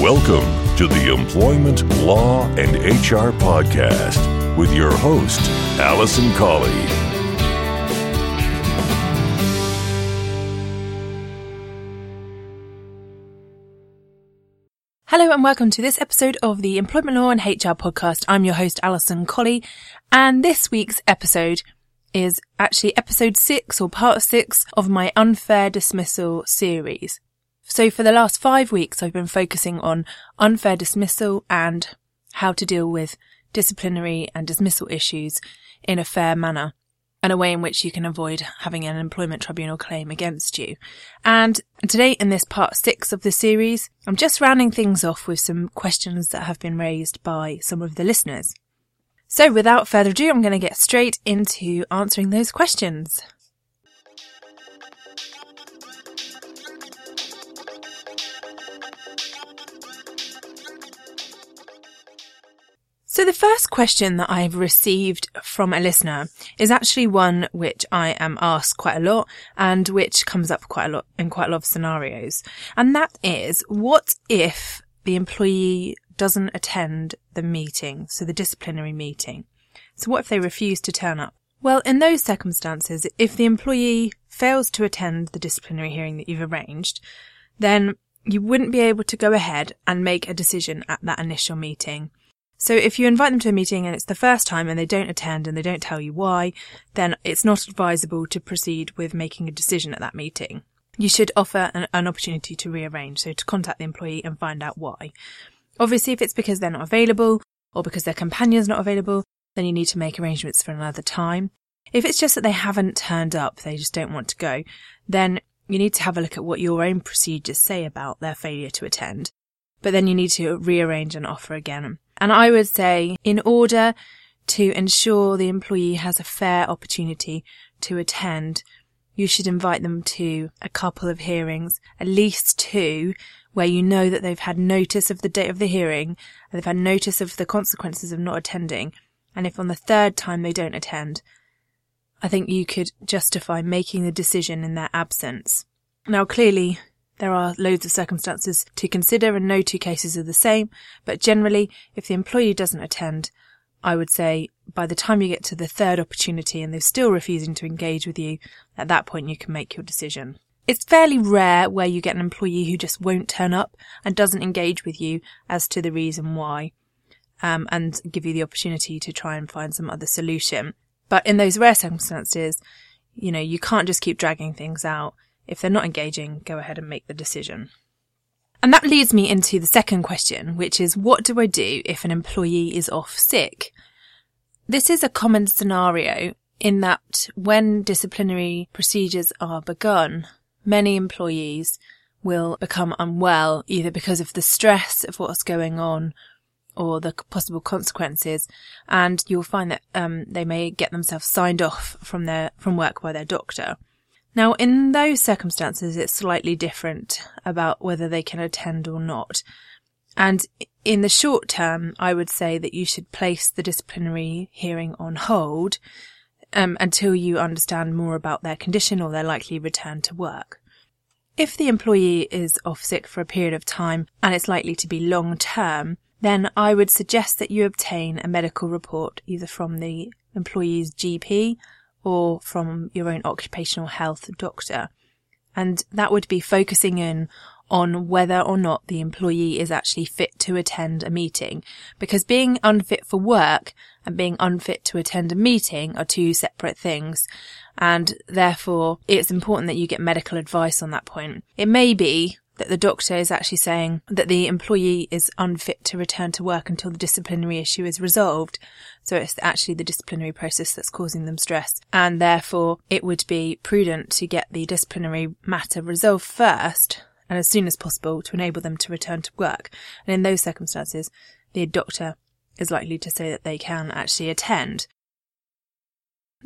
Welcome to the Employment Law and HR Podcast with your host, Alison Colley. Hello and welcome to this episode of the Employment Law and HR podcast. I'm your host, Alison Colley, and this week's episode is actually episode six or part six of my unfair dismissal series. So for the last five weeks, I've been focusing on unfair dismissal and how to deal with disciplinary and dismissal issues in a fair manner and a way in which you can avoid having an employment tribunal claim against you. And today in this part six of the series, I'm just rounding things off with some questions that have been raised by some of the listeners. So without further ado, I'm going to get straight into answering those questions. So the first question that I've received from a listener is actually one which I am asked quite a lot and which comes up quite a lot in quite a lot of scenarios. And that is, what if the employee doesn't attend the meeting, so the disciplinary meeting? So what if they refuse to turn up? Well, in those circumstances, if the employee fails to attend the disciplinary hearing that you've arranged, then you wouldn't be able to go ahead and make a decision at that initial meeting. So if you invite them to a meeting and it's the first time and they don't attend and they don't tell you why, then it's not advisable to proceed with making a decision at that meeting. You should offer an, an opportunity to rearrange, so to contact the employee and find out why. Obviously, if it's because they're not available or because their companion's not available, then you need to make arrangements for another time. If it's just that they haven't turned up, they just don't want to go, then you need to have a look at what your own procedures say about their failure to attend. But then you need to rearrange and offer again and I would say in order to ensure the employee has a fair opportunity to attend, you should invite them to a couple of hearings, at least two, where you know that they've had notice of the date of the hearing and they've had notice of the consequences of not attending. And if on the third time they don't attend, I think you could justify making the decision in their absence. Now clearly, there are loads of circumstances to consider and no two cases are the same, but generally, if the employee doesn't attend, I would say by the time you get to the third opportunity and they're still refusing to engage with you, at that point you can make your decision. It's fairly rare where you get an employee who just won't turn up and doesn't engage with you as to the reason why, um, and give you the opportunity to try and find some other solution. But in those rare circumstances, you know, you can't just keep dragging things out. If they're not engaging, go ahead and make the decision. And that leads me into the second question, which is what do I do if an employee is off sick? This is a common scenario in that when disciplinary procedures are begun, many employees will become unwell either because of the stress of what's going on or the possible consequences, and you'll find that um, they may get themselves signed off from their from work by their doctor. Now, in those circumstances, it's slightly different about whether they can attend or not. And in the short term, I would say that you should place the disciplinary hearing on hold um, until you understand more about their condition or their likely return to work. If the employee is off sick for a period of time and it's likely to be long term, then I would suggest that you obtain a medical report either from the employee's GP or from your own occupational health doctor. And that would be focusing in on whether or not the employee is actually fit to attend a meeting. Because being unfit for work and being unfit to attend a meeting are two separate things. And therefore, it's important that you get medical advice on that point. It may be that the doctor is actually saying that the employee is unfit to return to work until the disciplinary issue is resolved. So it's actually the disciplinary process that's causing them stress. And therefore it would be prudent to get the disciplinary matter resolved first and as soon as possible to enable them to return to work. And in those circumstances, the doctor is likely to say that they can actually attend.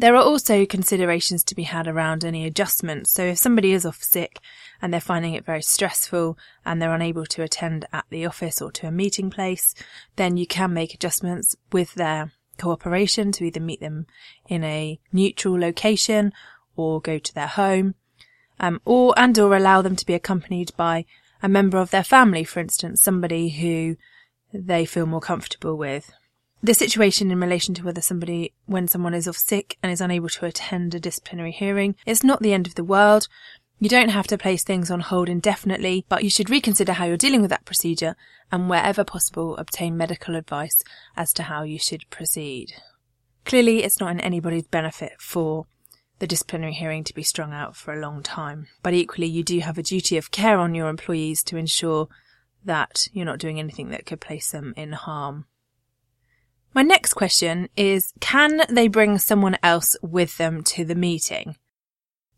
There are also considerations to be had around any adjustments. So if somebody is off sick and they're finding it very stressful and they're unable to attend at the office or to a meeting place, then you can make adjustments with their cooperation to either meet them in a neutral location or go to their home, um, or and or allow them to be accompanied by a member of their family, for instance, somebody who they feel more comfortable with. The situation in relation to whether somebody, when someone is off sick and is unable to attend a disciplinary hearing, it's not the end of the world. You don't have to place things on hold indefinitely, but you should reconsider how you're dealing with that procedure and wherever possible obtain medical advice as to how you should proceed. Clearly, it's not in anybody's benefit for the disciplinary hearing to be strung out for a long time, but equally you do have a duty of care on your employees to ensure that you're not doing anything that could place them in harm. My next question is, can they bring someone else with them to the meeting?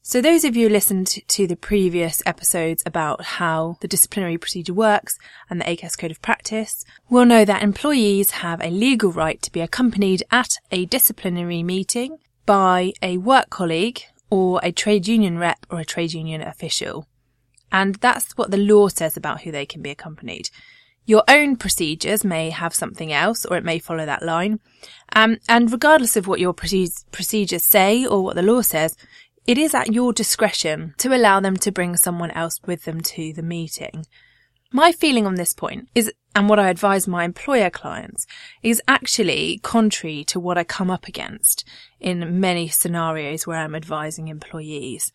So those of you who listened to the previous episodes about how the disciplinary procedure works and the ACAS code of practice will know that employees have a legal right to be accompanied at a disciplinary meeting by a work colleague or a trade union rep or a trade union official. And that's what the law says about who they can be accompanied. Your own procedures may have something else, or it may follow that line. Um, and regardless of what your procedures say or what the law says, it is at your discretion to allow them to bring someone else with them to the meeting. My feeling on this point is, and what I advise my employer clients, is actually contrary to what I come up against in many scenarios where I'm advising employees.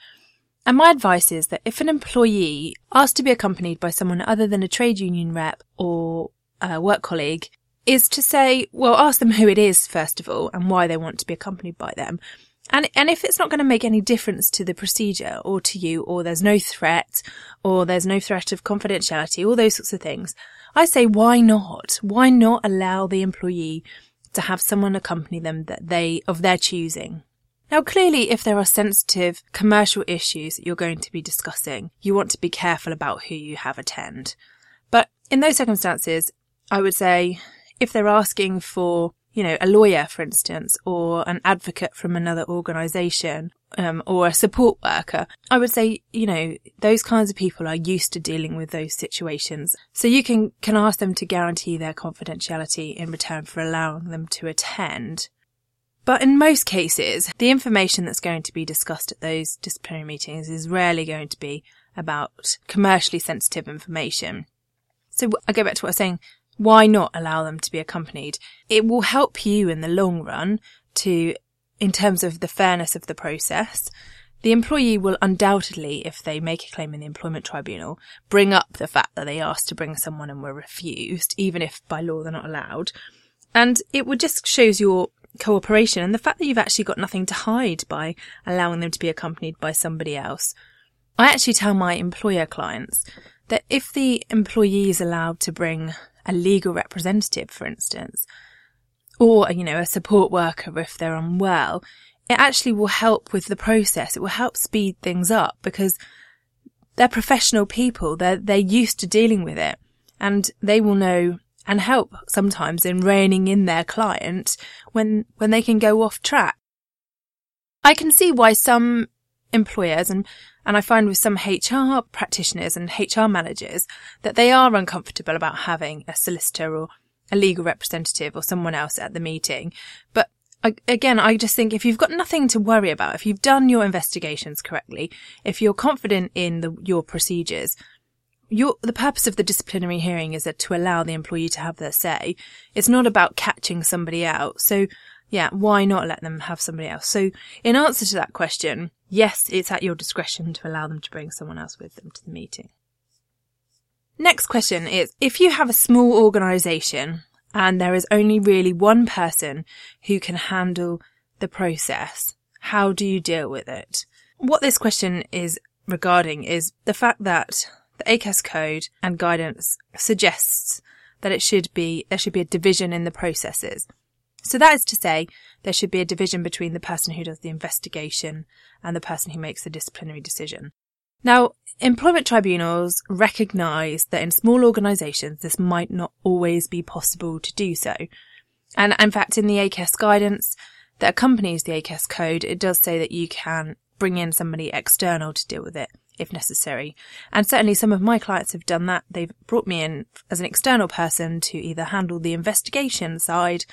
And my advice is that if an employee asks to be accompanied by someone other than a trade union rep or a work colleague, is to say, well, ask them who it is, first of all, and why they want to be accompanied by them. And, and if it's not going to make any difference to the procedure or to you, or there's no threat, or there's no threat of confidentiality, all those sorts of things, I say, why not? Why not allow the employee to have someone accompany them that they, of their choosing? Now, clearly, if there are sensitive commercial issues that you're going to be discussing, you want to be careful about who you have attend. But in those circumstances, I would say if they're asking for, you know, a lawyer, for instance, or an advocate from another organization, um, or a support worker, I would say, you know, those kinds of people are used to dealing with those situations. So you can, can ask them to guarantee their confidentiality in return for allowing them to attend. But in most cases, the information that's going to be discussed at those disciplinary meetings is rarely going to be about commercially sensitive information. So I go back to what I was saying. Why not allow them to be accompanied? It will help you in the long run to, in terms of the fairness of the process. The employee will undoubtedly, if they make a claim in the employment tribunal, bring up the fact that they asked to bring someone and were refused, even if by law they're not allowed. And it would just shows your cooperation and the fact that you've actually got nothing to hide by allowing them to be accompanied by somebody else. I actually tell my employer clients that if the employee is allowed to bring a legal representative, for instance, or, you know, a support worker if they're unwell, it actually will help with the process. It will help speed things up because they're professional people. They're, they're used to dealing with it and they will know and help sometimes in reining in their client when, when they can go off track. I can see why some employers and, and I find with some HR practitioners and HR managers that they are uncomfortable about having a solicitor or a legal representative or someone else at the meeting. But again, I just think if you've got nothing to worry about, if you've done your investigations correctly, if you're confident in the, your procedures, your, the purpose of the disciplinary hearing is that to allow the employee to have their say. It's not about catching somebody out. So yeah, why not let them have somebody else? So in answer to that question, yes, it's at your discretion to allow them to bring someone else with them to the meeting. Next question is, if you have a small organization and there is only really one person who can handle the process, how do you deal with it? What this question is regarding is the fact that the ACAS code and guidance suggests that it should be, there should be a division in the processes. So that is to say, there should be a division between the person who does the investigation and the person who makes the disciplinary decision. Now, employment tribunals recognise that in small organisations this might not always be possible to do so. And in fact, in the ACAS guidance that accompanies the ACAS code, it does say that you can bring in somebody external to deal with it if necessary. And certainly some of my clients have done that. They've brought me in as an external person to either handle the investigation side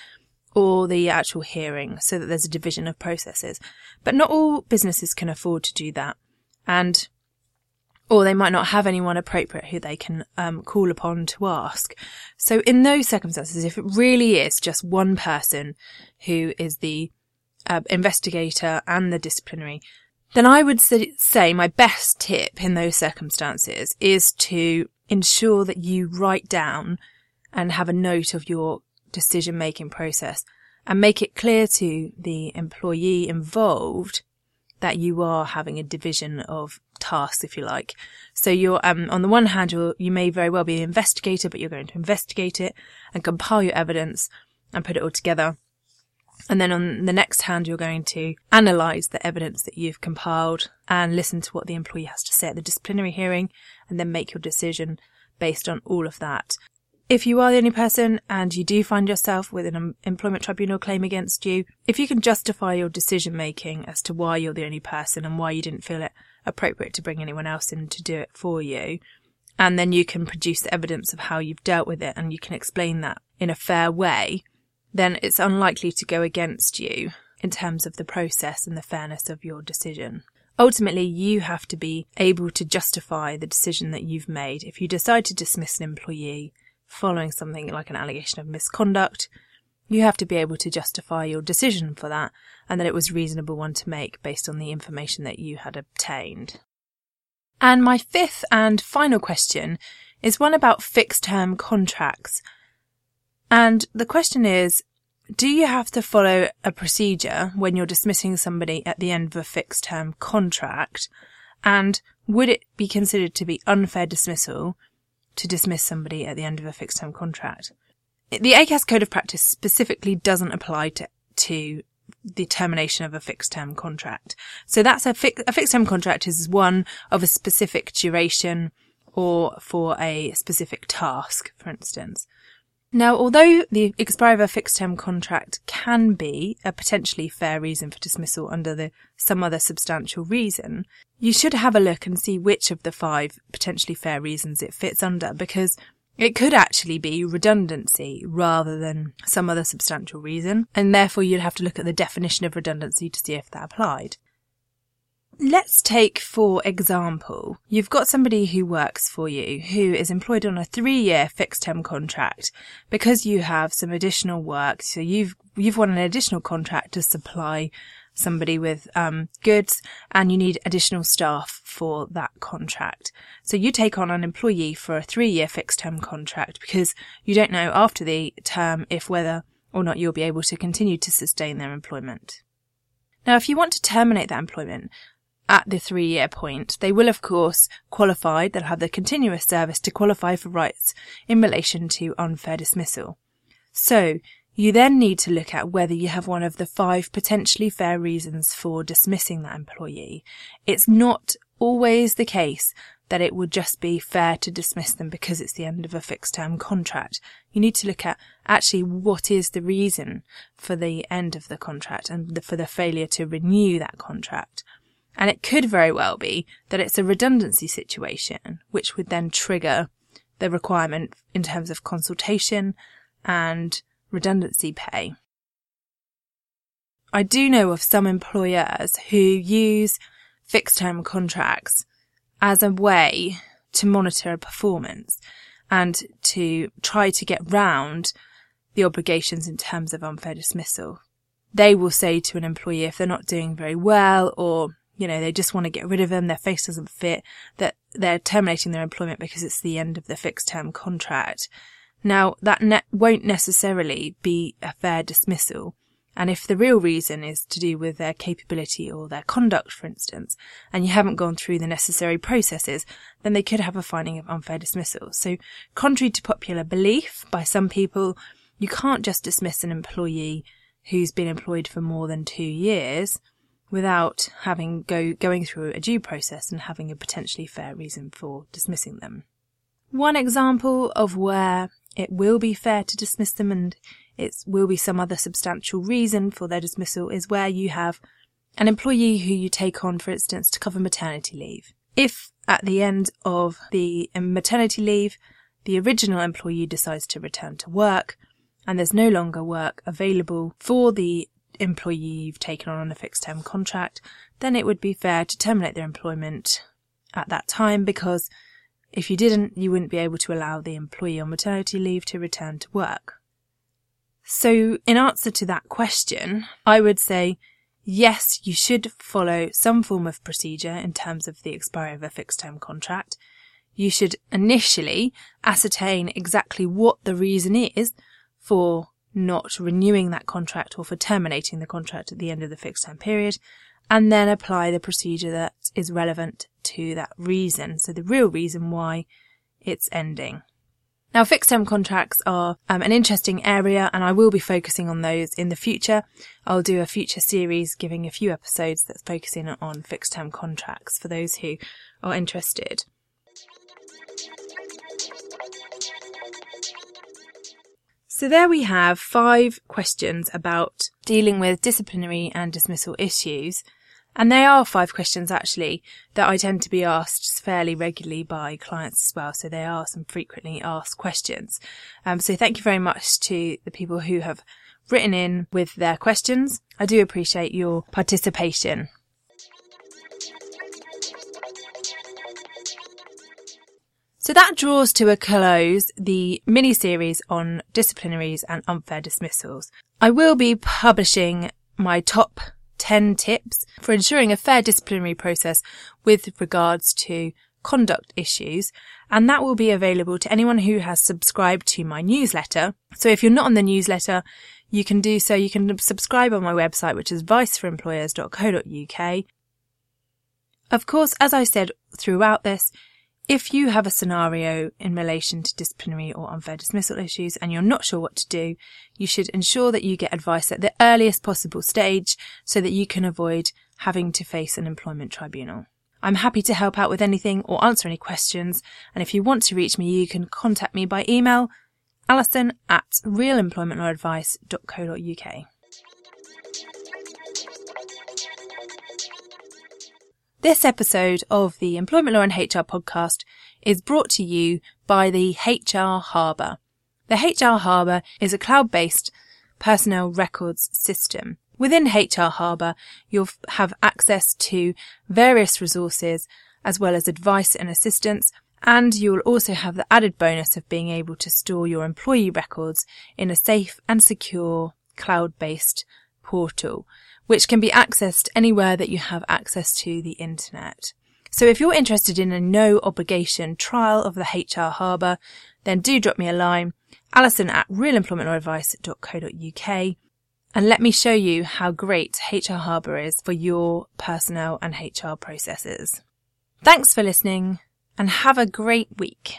or the actual hearing so that there's a division of processes. But not all businesses can afford to do that. And or they might not have anyone appropriate who they can um, call upon to ask. So in those circumstances, if it really is just one person who is the uh, investigator and the disciplinary, then I would say my best tip in those circumstances is to ensure that you write down and have a note of your decision making process and make it clear to the employee involved that you are having a division of tasks, if you like. So you're, um, on the one hand, you may very well be an investigator, but you're going to investigate it and compile your evidence and put it all together. And then on the next hand, you're going to analyze the evidence that you've compiled and listen to what the employee has to say at the disciplinary hearing and then make your decision based on all of that. If you are the only person and you do find yourself with an employment tribunal claim against you, if you can justify your decision making as to why you're the only person and why you didn't feel it appropriate to bring anyone else in to do it for you, and then you can produce evidence of how you've dealt with it and you can explain that in a fair way, then it's unlikely to go against you in terms of the process and the fairness of your decision. Ultimately, you have to be able to justify the decision that you've made. If you decide to dismiss an employee following something like an allegation of misconduct, you have to be able to justify your decision for that and that it was a reasonable one to make based on the information that you had obtained. And my fifth and final question is one about fixed term contracts. And the question is, do you have to follow a procedure when you're dismissing somebody at the end of a fixed term contract? And would it be considered to be unfair dismissal to dismiss somebody at the end of a fixed term contract? The ACAS Code of Practice specifically doesn't apply to, to the termination of a fixed term contract. So that's a, fi- a fixed term contract is one of a specific duration or for a specific task, for instance. Now, although the expiry of a fixed term contract can be a potentially fair reason for dismissal under the some other substantial reason, you should have a look and see which of the five potentially fair reasons it fits under because it could actually be redundancy rather than some other substantial reason, and therefore you'd have to look at the definition of redundancy to see if that applied. Let's take, for example, you've got somebody who works for you who is employed on a three year fixed term contract because you have some additional work. So you've, you've won an additional contract to supply somebody with um, goods and you need additional staff for that contract. So you take on an employee for a three year fixed term contract because you don't know after the term if whether or not you'll be able to continue to sustain their employment. Now, if you want to terminate that employment, at the three year point. They will, of course, qualify, they'll have the continuous service to qualify for rights in relation to unfair dismissal. So, you then need to look at whether you have one of the five potentially fair reasons for dismissing that employee. It's not always the case that it would just be fair to dismiss them because it's the end of a fixed term contract. You need to look at actually what is the reason for the end of the contract and for the failure to renew that contract. And it could very well be that it's a redundancy situation, which would then trigger the requirement in terms of consultation and redundancy pay. I do know of some employers who use fixed term contracts as a way to monitor performance and to try to get round the obligations in terms of unfair dismissal. They will say to an employee if they're not doing very well or you know, they just want to get rid of them, their face doesn't fit, that they're terminating their employment because it's the end of the fixed term contract. Now, that ne- won't necessarily be a fair dismissal. And if the real reason is to do with their capability or their conduct, for instance, and you haven't gone through the necessary processes, then they could have a finding of unfair dismissal. So, contrary to popular belief by some people, you can't just dismiss an employee who's been employed for more than two years without having go going through a due process and having a potentially fair reason for dismissing them. One example of where it will be fair to dismiss them and it will be some other substantial reason for their dismissal is where you have an employee who you take on, for instance, to cover maternity leave. If at the end of the um, maternity leave, the original employee decides to return to work and there's no longer work available for the employee you've taken on on a fixed term contract, then it would be fair to terminate their employment at that time because if you didn't, you wouldn't be able to allow the employee on maternity leave to return to work. So in answer to that question, I would say yes, you should follow some form of procedure in terms of the expiry of a fixed term contract. You should initially ascertain exactly what the reason is for not renewing that contract or for terminating the contract at the end of the fixed term period and then apply the procedure that is relevant to that reason. So the real reason why it's ending. Now, fixed term contracts are um, an interesting area and I will be focusing on those in the future. I'll do a future series giving a few episodes that's focusing on fixed term contracts for those who are interested. So there we have five questions about dealing with disciplinary and dismissal issues. And they are five questions actually that I tend to be asked fairly regularly by clients as well. So they are some frequently asked questions. Um, so thank you very much to the people who have written in with their questions. I do appreciate your participation. So that draws to a close the mini series on disciplinaries and unfair dismissals. I will be publishing my top 10 tips for ensuring a fair disciplinary process with regards to conduct issues. And that will be available to anyone who has subscribed to my newsletter. So if you're not on the newsletter, you can do so. You can subscribe on my website, which is viceforemployers.co.uk. Of course, as I said throughout this, if you have a scenario in relation to disciplinary or unfair dismissal issues and you're not sure what to do, you should ensure that you get advice at the earliest possible stage so that you can avoid having to face an employment tribunal. I'm happy to help out with anything or answer any questions. And if you want to reach me, you can contact me by email, alison at realemploymentlawadvice.co.uk. This episode of the Employment Law and HR podcast is brought to you by the HR Harbour. The HR Harbour is a cloud-based personnel records system. Within HR Harbour, you'll have access to various resources as well as advice and assistance, and you will also have the added bonus of being able to store your employee records in a safe and secure cloud-based portal which can be accessed anywhere that you have access to the internet. So if you're interested in a no obligation trial of the HR Harbour, then do drop me a line, alison at realemploymentlawadvice.co.uk and let me show you how great HR Harbour is for your personnel and HR processes. Thanks for listening and have a great week.